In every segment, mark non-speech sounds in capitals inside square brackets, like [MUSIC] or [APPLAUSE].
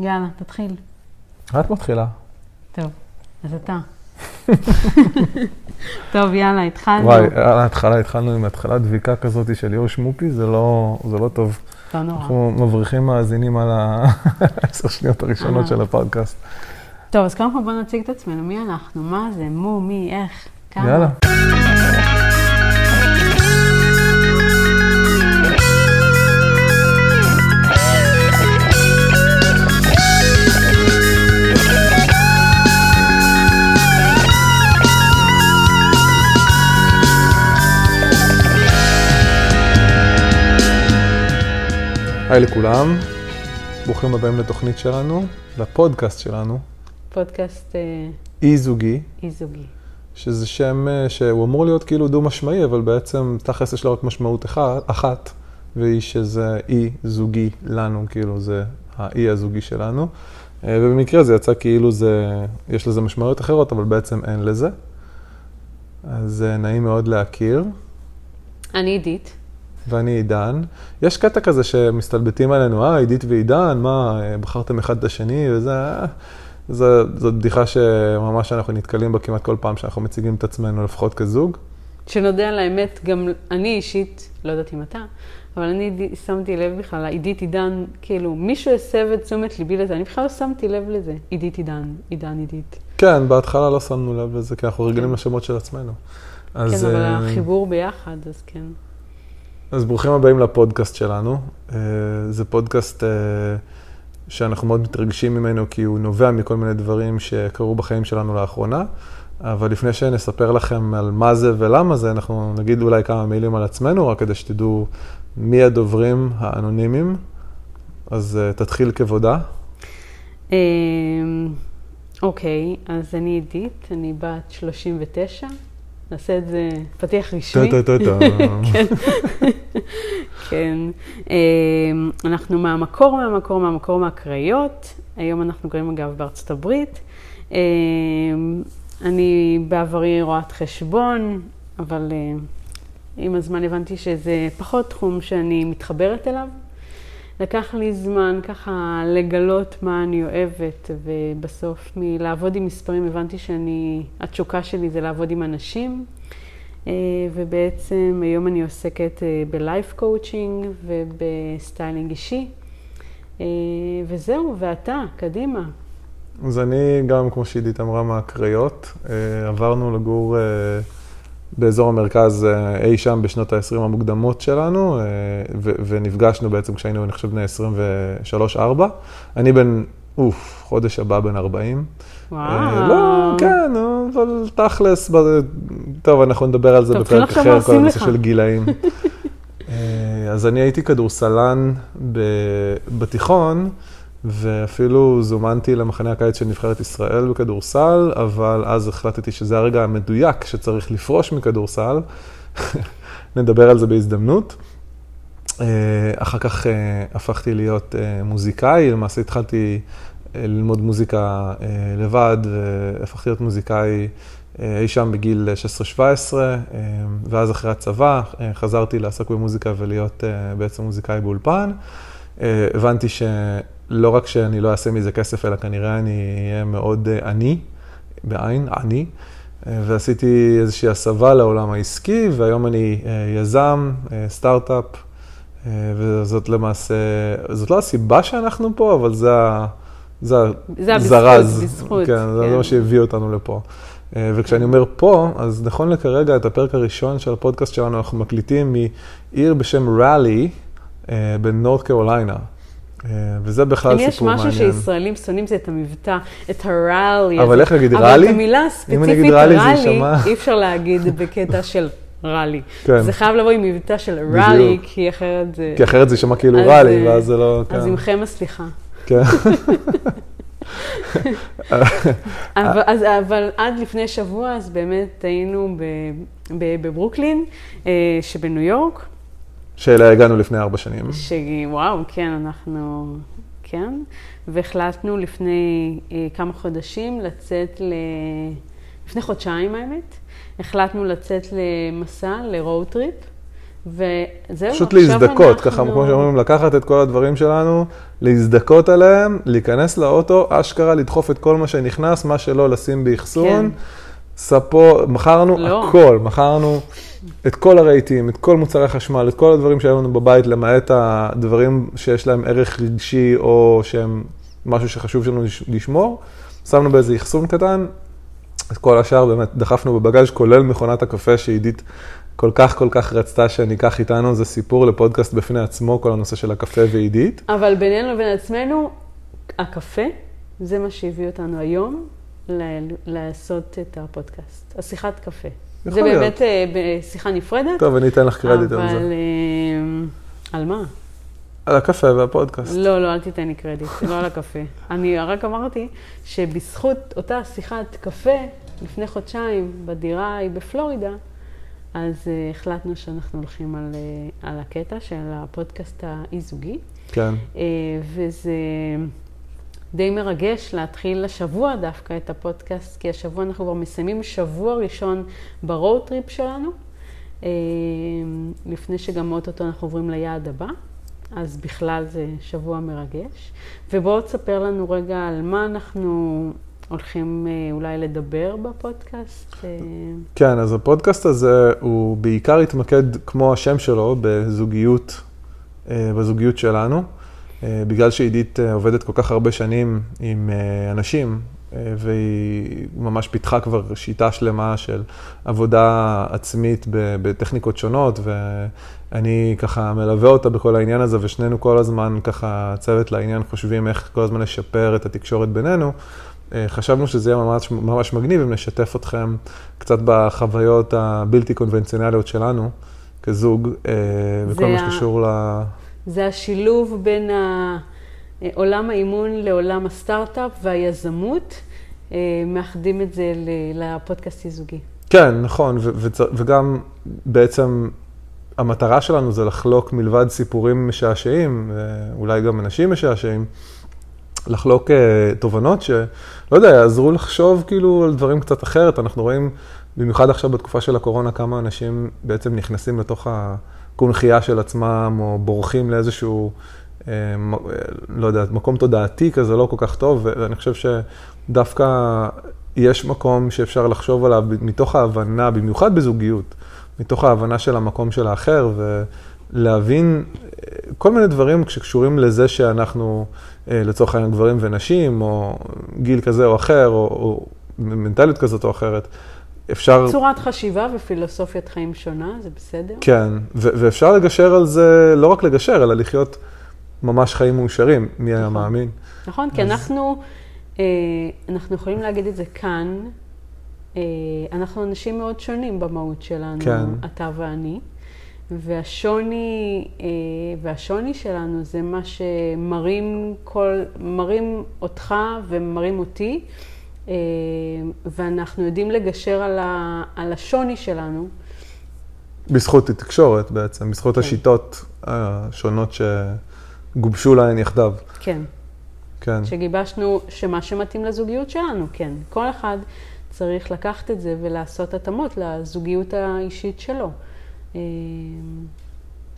יאללה, תתחיל. את מתחילה. טוב, אז אתה. [LAUGHS] טוב, יאללה, התחלנו. וואי, על ההתחלה התחלנו עם התחלת דביקה כזאת של ליאור שמופי, זה לא, זה לא טוב. לא נורא. אנחנו מבריחים מאזינים על העשר [LAUGHS] שניות הראשונות. של הפודקאסט. טוב, אז קודם כל בוא נציג את עצמנו. מי אנחנו? מה זה? מו, מי, איך? כמה? יאללה. היי לכולם, ברוכים הבאים לתוכנית שלנו, לפודקאסט שלנו, פודקאסט אה, אי זוגי, אי זוגי. שזה שם אה, שהוא אמור להיות כאילו דו-משמעי, אבל בעצם תכלס יש לו רק משמעות אחת, והיא שזה אי זוגי לנו, כאילו זה האי הזוגי שלנו. אה, ובמקרה זה יצא כאילו זה, יש לזה משמעויות אחרות, אבל בעצם אין לזה. אז נעים מאוד להכיר. אני עידית. ואני עידן. יש קטע כזה שמסתלבטים עלינו, אה, עידית ועידן, מה, בחרתם אחד את השני, וזה, אה, זה, זאת בדיחה שממש אנחנו נתקלים בה כמעט כל פעם שאנחנו מציגים את עצמנו, לפחות כזוג. שנודה על האמת, גם אני אישית, לא יודעת אם אתה, אבל אני שמתי לב בכלל, עידית עידן, כאילו, מישהו הסב את תשומת ליבי לזה, אני בכלל לא שמתי לב לזה. עידית עידן, עידן עידית. כן, בהתחלה לא שמנו לב לזה, כי אנחנו רגילים לשמות של עצמנו. אז, כן, אבל אה, החיבור ביחד, אז כן. אז ברוכים הבאים לפודקאסט שלנו. אה, זה פודקאסט אה, שאנחנו מאוד מתרגשים ממנו, כי הוא נובע מכל מיני דברים שקרו בחיים שלנו לאחרונה. אבל לפני שנספר לכם על מה זה ולמה זה, אנחנו נגיד אולי כמה מילים על עצמנו, רק כדי שתדעו מי הדוברים האנונימיים. אז אה, תתחיל כבודה. אמ, אוקיי, אז אני עידית, אני בת 39. נעשה את זה פתיח רשמי. טה-טה-טה-טה. [LAUGHS] כן. כן. אמ, אנחנו מהמקור, מהמקור, מהמקור מהקריות. היום אנחנו גרים אגב בארצות הברית. אמ, אני בעברי רואת חשבון, אבל אה, עם הזמן הבנתי שזה פחות תחום שאני מתחברת אליו. לקח לי זמן ככה לגלות מה אני אוהבת, ובסוף מלעבוד עם מספרים הבנתי שאני, התשוקה שלי זה לעבוד עם אנשים. אה, ובעצם היום אני עוסקת אה, ב life coaching וב styling אישי. אה, וזהו, ואתה, קדימה. אז אני גם, כמו שעידית אמרה, מהקריות. עברנו לגור באזור המרכז אה, אי שם בשנות ה-20 המוקדמות שלנו, אה, ו- ונפגשנו בעצם כשהיינו, אני חושב, בני 23-4. אני בן, אוף, חודש הבא בן 40. וואו. אה, לא, כן, אבל תכלס, טוב, אנחנו נדבר על זה בפרק אחר, כל הנושא. של גילאים. [LAUGHS] אז אני הייתי כדורסלן בתיכון, ואפילו זומנתי למחנה הקיץ של נבחרת ישראל בכדורסל, אבל אז החלטתי שזה הרגע המדויק שצריך לפרוש מכדורסל. [LAUGHS] נדבר על זה בהזדמנות. אה, אחר כך אה, הפכתי להיות אה, מוזיקאי, למעשה התחלתי ללמוד מוזיקה לבד, והפכתי להיות מוזיקאי אי שם בגיל 16-17, אה, ואז אחרי הצבא חזרתי לעסוק במוזיקה ולהיות בעצם מוזיקאי באולפן. הבנתי שלא רק שאני לא אעשה מזה כסף, אלא כנראה אני אהיה מאוד אה, עני, בעין, עני. אה, ועשיתי איזושהי הסבה לעולם העסקי, והיום אני אה, יזם, סטארט-אפ, וזאת למעשה, זאת לא הסיבה שאנחנו פה, אבל זה, ה- זה זה הבזכות, הזרז. בזכות, כן, זה כן. מה שהביא אותנו לפה. וכשאני אומר פה, אז נכון לכרגע, את הפרק הראשון של הפודקאסט שלנו אנחנו מקליטים מעיר בשם ראלי בנורת קרוליינה. אה, וזה בכלל אם יש סיפור מעניין. משהו שישראלים שונאים זה את המבטא, את הראלי. אבל. איך נגיד, אבל ראלי? את המילה הספציפית יישמע- אי אפשר להגיד בקטע [LAUGHS] של ראלי. כן. זה חייב לבוא עם מבטא של ראלי. כי אחרת זה... כי אחרת זה יישמע כאילו אז, ראלי, אה, ואז זה לא... אז כן. עמכם הסליחה. כן. [LAUGHS] אבל, אז, אבל עד לפני שבוע, אז באמת היינו בברוקלין, אה, שבניו יורק, שאליה הגענו לפני ארבע שנים. שוואו, כן, אנחנו, כן, והחלטנו לפני אה, כמה חודשים לצאת ל... לפני חודשיים האמת, החלטנו לצאת למסע, ל road trip, וזהו, פשוט להזדכות, ככה אנחנו- כמו שאומרים, לקחת את כל הדברים שלנו, להזדכות עליהם, להיכנס לאוטו, אשכרה לדחוף את כל מה שנכנס, מה שלא לשים באחסון. כן. ספו, מכרנו לא. הכל, מכרנו את כל הרהיטים, את כל מוצרי חשמל, את כל הדברים שהיו לנו בבית, למעט הדברים שיש להם ערך רגשי או שהם משהו שחשוב לנו לש- לשמור. שמנו באיזה אחסון קטן, את כל השאר באמת דחפנו בבגאז' כולל מכונת הקפה שעידית כל כך כל כך רצתה שניקח איתנו, זה סיפור לפודקאסט בפני עצמו, כל הנושא של הקפה ועידית. אבל בינינו לבין עצמנו, הקפה, זה מה שהביא אותנו היום ל- לעשות את הפודקאסט, השיחת קפה. זה להיות. באמת אה, בשיחה נפרדת, טוב, אני אתן לך קרדיט על אבל... זה. אה, על מה? על הקפה והפודקאסט. לא, לא, אל תיתן לי קרדיט, לא על הקפה. [LAUGHS] אני רק אמרתי שבזכות אותה שיחת קפה לפני חודשיים בדירה ההיא בפלורידה, אז uh, החלטנו שאנחנו הולכים על, uh, על הקטע של הפודקאסט האי-זוגי, כן. uh, וזה די מרגש להתחיל השבוע דווקא את הפודקאסט, כי השבוע אנחנו כבר מסיימים שבוע ראשון ב road trip שלנו, אה, לפני שגם אוטוטו אנחנו עוברים ליעד הבא. אז בכלל זה שבוע מרגש. ובואו תספר לנו רגע על מה אנחנו הולכים אה, אולי לדבר בפודקאסט. אה, כן, אז הפודקאסט הזה הוא בעיקר התמקד, כמו השם שלו, בזוגיות, אה, בזוגיות שלנו. אה, בגלל שעידית אה, עובדת כל כך הרבה שנים עם אה, אנשים, והיא ממש פיתחה כבר שיטה שלמה של עבודה עצמית בטכניקות שונות, ואני ככה מלווה אותה בכל העניין הזה, ושנינו כל הזמן ככה צוות לעניין חושבים איך כל הזמן לשפר את התקשורת בינינו. חשבנו שזה יהיה ממש, ממש מגניב אם נשתף אתכם קצת בחוויות הבלתי קונבנציונליות שלנו כזוג, זה מה ה- שקשור ל... זה השילוב בין ה- עולם האימון לעולם הסטארט-אפ והיזמות. אה, מאחדים את זה לפודקאסט אי-זוגי. כן, נכון, וגם בעצם המטרה שלנו זה לחלוק מלבד סיפורים משעשעים, אולי גם אנשים משעשעים, לחלוק אה, תובנות שלא יודע, יעזרו לחשוב כאילו על דברים קצת אחרת. אנחנו רואים, במיוחד עכשיו בתקופה של הקורונה, כמה אנשים בעצם נכנסים לתוך הקונכייה של עצמם, או בורחים לאיזשהו, אה, אה, לא יודע, מקום תודעתי כזה לא כל כך טוב, ואני חושב שדווקא יש מקום שאפשר לחשוב עליו מתוך ההבנה, במיוחד בזוגיות, מתוך ההבנה של המקום של האחר, ולהבין אה, כל מיני דברים שקשורים לזה שאנחנו, לצורך העניין, גברים ונשים, או גיל כזה או אחר, או, או מנטליות כזאת או אחרת. אפשר... צורת חשיבה ופילוסופיית חיים שונה, זה בסדר? כן, ו- ואפשר לגשר על זה, לא רק לגשר, אלא לחיות ממש חיים מאושרים, מי היה נכון. מאמין. נכון, כי אז- אנחנו, אה, אנחנו יכולים להגיד את זה כאן, אה, אנחנו אנשים מאוד שונים במהות שלנו, כן. אתה ואני, והשוני, אה, והשוני שלנו זה מה שמרים כל, מרים אותך ומרים אותי, ואנחנו יודעים לגשר על, ה, על השוני שלנו. בזכות התקשורת בעצם, בזכות כן. השיטות השונות שגובשו להן יחדיו. כן. כן. שגיבשנו שמה שמתאים לזוגיות שלנו, כן. כל אחד צריך לקחת את זה ולעשות התאמות לזוגיות האישית שלו. אה,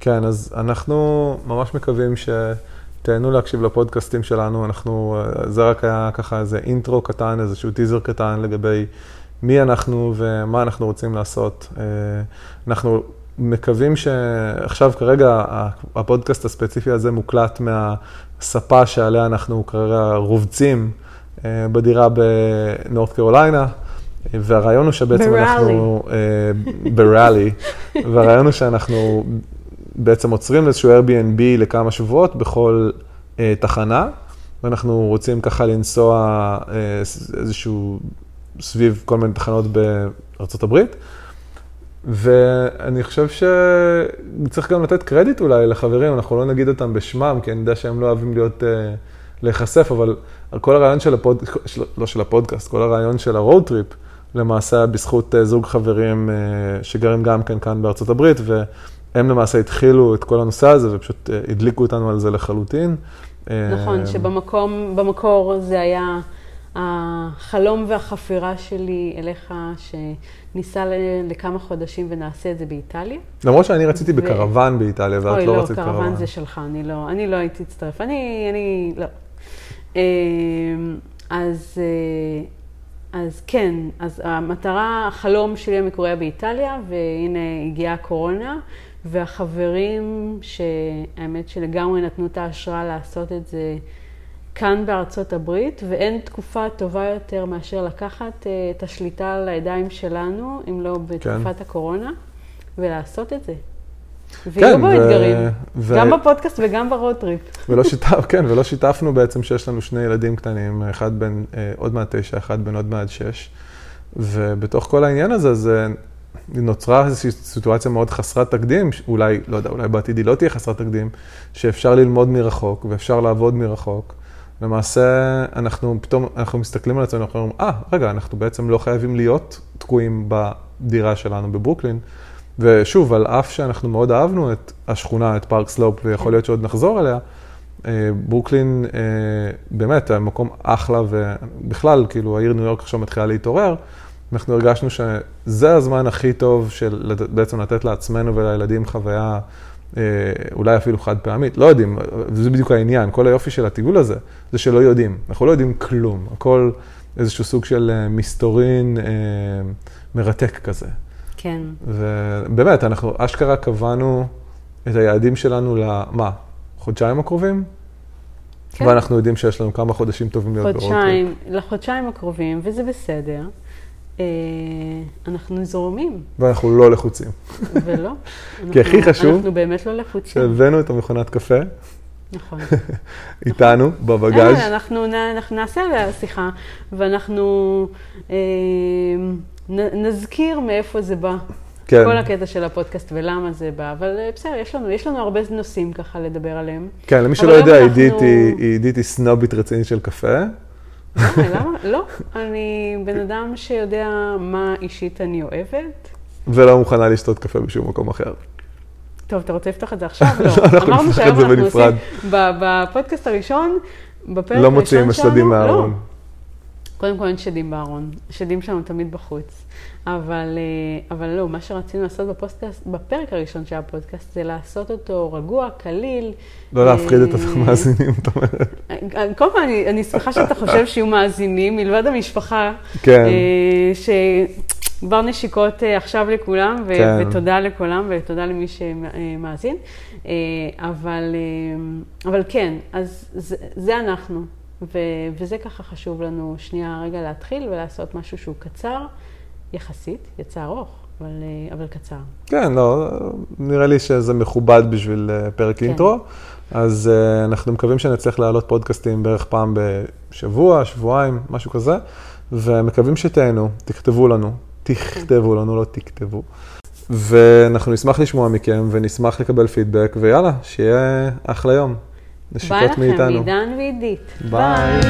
כן, אז אנחנו ממש מקווים שתהנו להקשיב לפודקאסטים שלנו. אנחנו, אה, זה רק היה ככה איזה אינטרו קטן, איזשהו טיזר קטן לגבי מי אנחנו ומה אנחנו רוצים לעשות. אה, אנחנו מקווים שעכשיו כרגע הפודקאסט הספציפי הזה מוקלט מהספה שעליה אנחנו כרגע רובצים אה, בדירה בנורת קרוליינה. והרעיון הוא שבעצם בראלי. אנחנו, בראלי, והרעיון הוא שאנחנו בעצם עוצרים איזשהו Airbnb לכמה שבועות בכל אה, תחנה, ואנחנו רוצים ככה לנסוע אה, איזשהו, סביב כל מיני תחנות בארצות הברית. ואני חושב שצריך גם לתת קרדיט אולי לחברים, אנחנו לא נגיד אותם בשמם, כי אני יודע שהם לא אוהבים להיות, אה, להיחשף, אבל כל הרעיון של הפוד, של- לא של הפודקאסט, כל הרעיון של ה road trip, למעשה בזכות אה, זוג חברים אה, שגרים גם כן כאן בארצות הברית, והם למעשה התחילו את כל הנושא הזה ופשוט אה, הדליקו אותנו על זה לחלוטין. נכון, אה, שבמקום, במקור זה היה החלום והחפירה שלי אליך, שניסע לכמה חודשים ונעשה את זה באיטליה. למרות שאני רציתי בקרוון באיטליה, ואת לא רצית קרוון. אוי, לא, קרוון זה שלך, אני לא, אני לא הייתי אצטרף. אני, אני, לא. אמ, אז, אה, אז כן, אז המטרה, החלום שלי המקורי היה באיטליה, והנה הגיעה הקורונה, והחברים שהאמת שלגמרי נתנו את ההשראה לעשות את זה כאן בארצות הברית, ואין תקופה טובה יותר מאשר לקחת אה, את השליטה על הידיים שלנו, אם לא בתקופת כן. הקורונה, ולעשות את זה. ויהיו כן, בו אתגרים, ו... גם בפודקאסט וגם ב road trip. ולא שיתף, [LAUGHS] כן, ולא שיתפנו בעצם שיש לנו שני ילדים קטנים, אחד בן אה, עוד מעט תשע, אחד בן עוד מעט שש. ובתוך כל העניין הזה, זה נוצרה איזושהי סיטואציה מאוד חסרת תקדים, אולי, לא יודע, אולי בעתיד היא לא תהיה חסרת תקדים, שאפשר ללמוד מרחוק ואפשר לעבוד מרחוק. למעשה, אנחנו פתאום, אנחנו מסתכלים על עצמנו, אנחנו אומרים, אה, אה, רגע, אנחנו בעצם לא חייבים להיות תקועים בדירה שלנו בברוקלין. ושוב, על אף שאנחנו מאוד אהבנו את השכונה, את פארק סלופ, ויכול להיות שעוד נחזור אליה, אה, ברוקלין אה, באמת מקום אחלה, ובכלל, כאילו, העיר ניו יורק עכשיו מתחילה להתעורר. אנחנו הרגשנו שזה הזמן הכי טוב של בעצם לתת לעצמנו ולילדים חוויה אה, אולי אפילו חד פעמית, לא יודעים, וזה בדיוק העניין, כל היופי של הטיול הזה, זה שלא יודעים, אנחנו לא יודעים כלום, הכל איזשהו סוג של מסתורין מרתק כזה. כן. ובאמת, אנחנו אשכרה קבענו את היעדים שלנו למה? חודשיים הקרובים? כן. ואנחנו יודעים שיש לנו כמה חודשים טובים להיות ב road trip. חודשיים, לחודשיים הקרובים, וזה בסדר. אה, אנחנו זורמים. ואנחנו לא לחוצים. ולא. [LAUGHS] כי הכי חשוב, אנחנו באמת לא לחוצים. שהבאנו את המכונת קפה. נכון. [LAUGHS] איתנו, בבגאז'. אנחנו, אנחנו נעשה עליה שיחה, ואנחנו אה, נזכיר מאיפה זה בא. כן. כל הקטע של הפודקאסט ולמה זה בא, אבל אה, בסדר, יש לנו, יש לנו הרבה נושאים ככה לדבר עליהם. כן, למי שלא יודע, עידית אנחנו... היא עידית היא סנובית רצינית של קפה. למה? למה? לא, אני בן אדם שיודע מה אישית אני אוהבת. ולא מוכנה לשתות קפה בשום מקום אחר. טוב, אתה רוצה לפתוח את זה עכשיו? לא. [LAUGHS] אמרנו שהיום אנחנו עושים, בפודקאסט הראשון, בפרק הראשון שלנו, לא מוציאים השדים מהארון. קודם כל אין שדים בארון, שדים שלנו תמיד בחוץ. אבל, אה, אבל לא, מה שרצינו לעשות בפודקאסט, בפרק הראשון של הפודקאסט, זה לעשות אותו רגוע, קליל. לא להפחיד את אה, המאזינים, את אומרת. אה, קודם כל, אני, אני שמחה שאתה חושב שיהיו מאזינים, מלבד המשפחה. כן. שכבר נשיקות עכשיו לכולם, ו- כן. ותודה לכולם, ותודה למי שמאזין. אבל, אבל כן, אז זה, זה אנחנו. ו- וזה ככה חשוב לנו שנייה רגע להתחיל ולעשות משהו שהוא קצר, יחסית, יצא ארוך, אבל, אה, אבל קצר. כן, לא, נראה לי שזה מכובד בשביל אה, פרק כן. אינטרו. אז uh, אנחנו מקווים שנצליח להעלות פודקאסטים בערך פעם בשבוע, שבועיים, משהו כזה, ומקווים שתהנו, תכתבו לנו, תכתבו לנו, לא תכתבו. ואנחנו נשמח לשמוע מכם ונשמח לקבל פידבק, ויאללה, שיהיה אחלה יום. נשיקות מאיתנו. ביי לכם, עידן ועידית. ביי.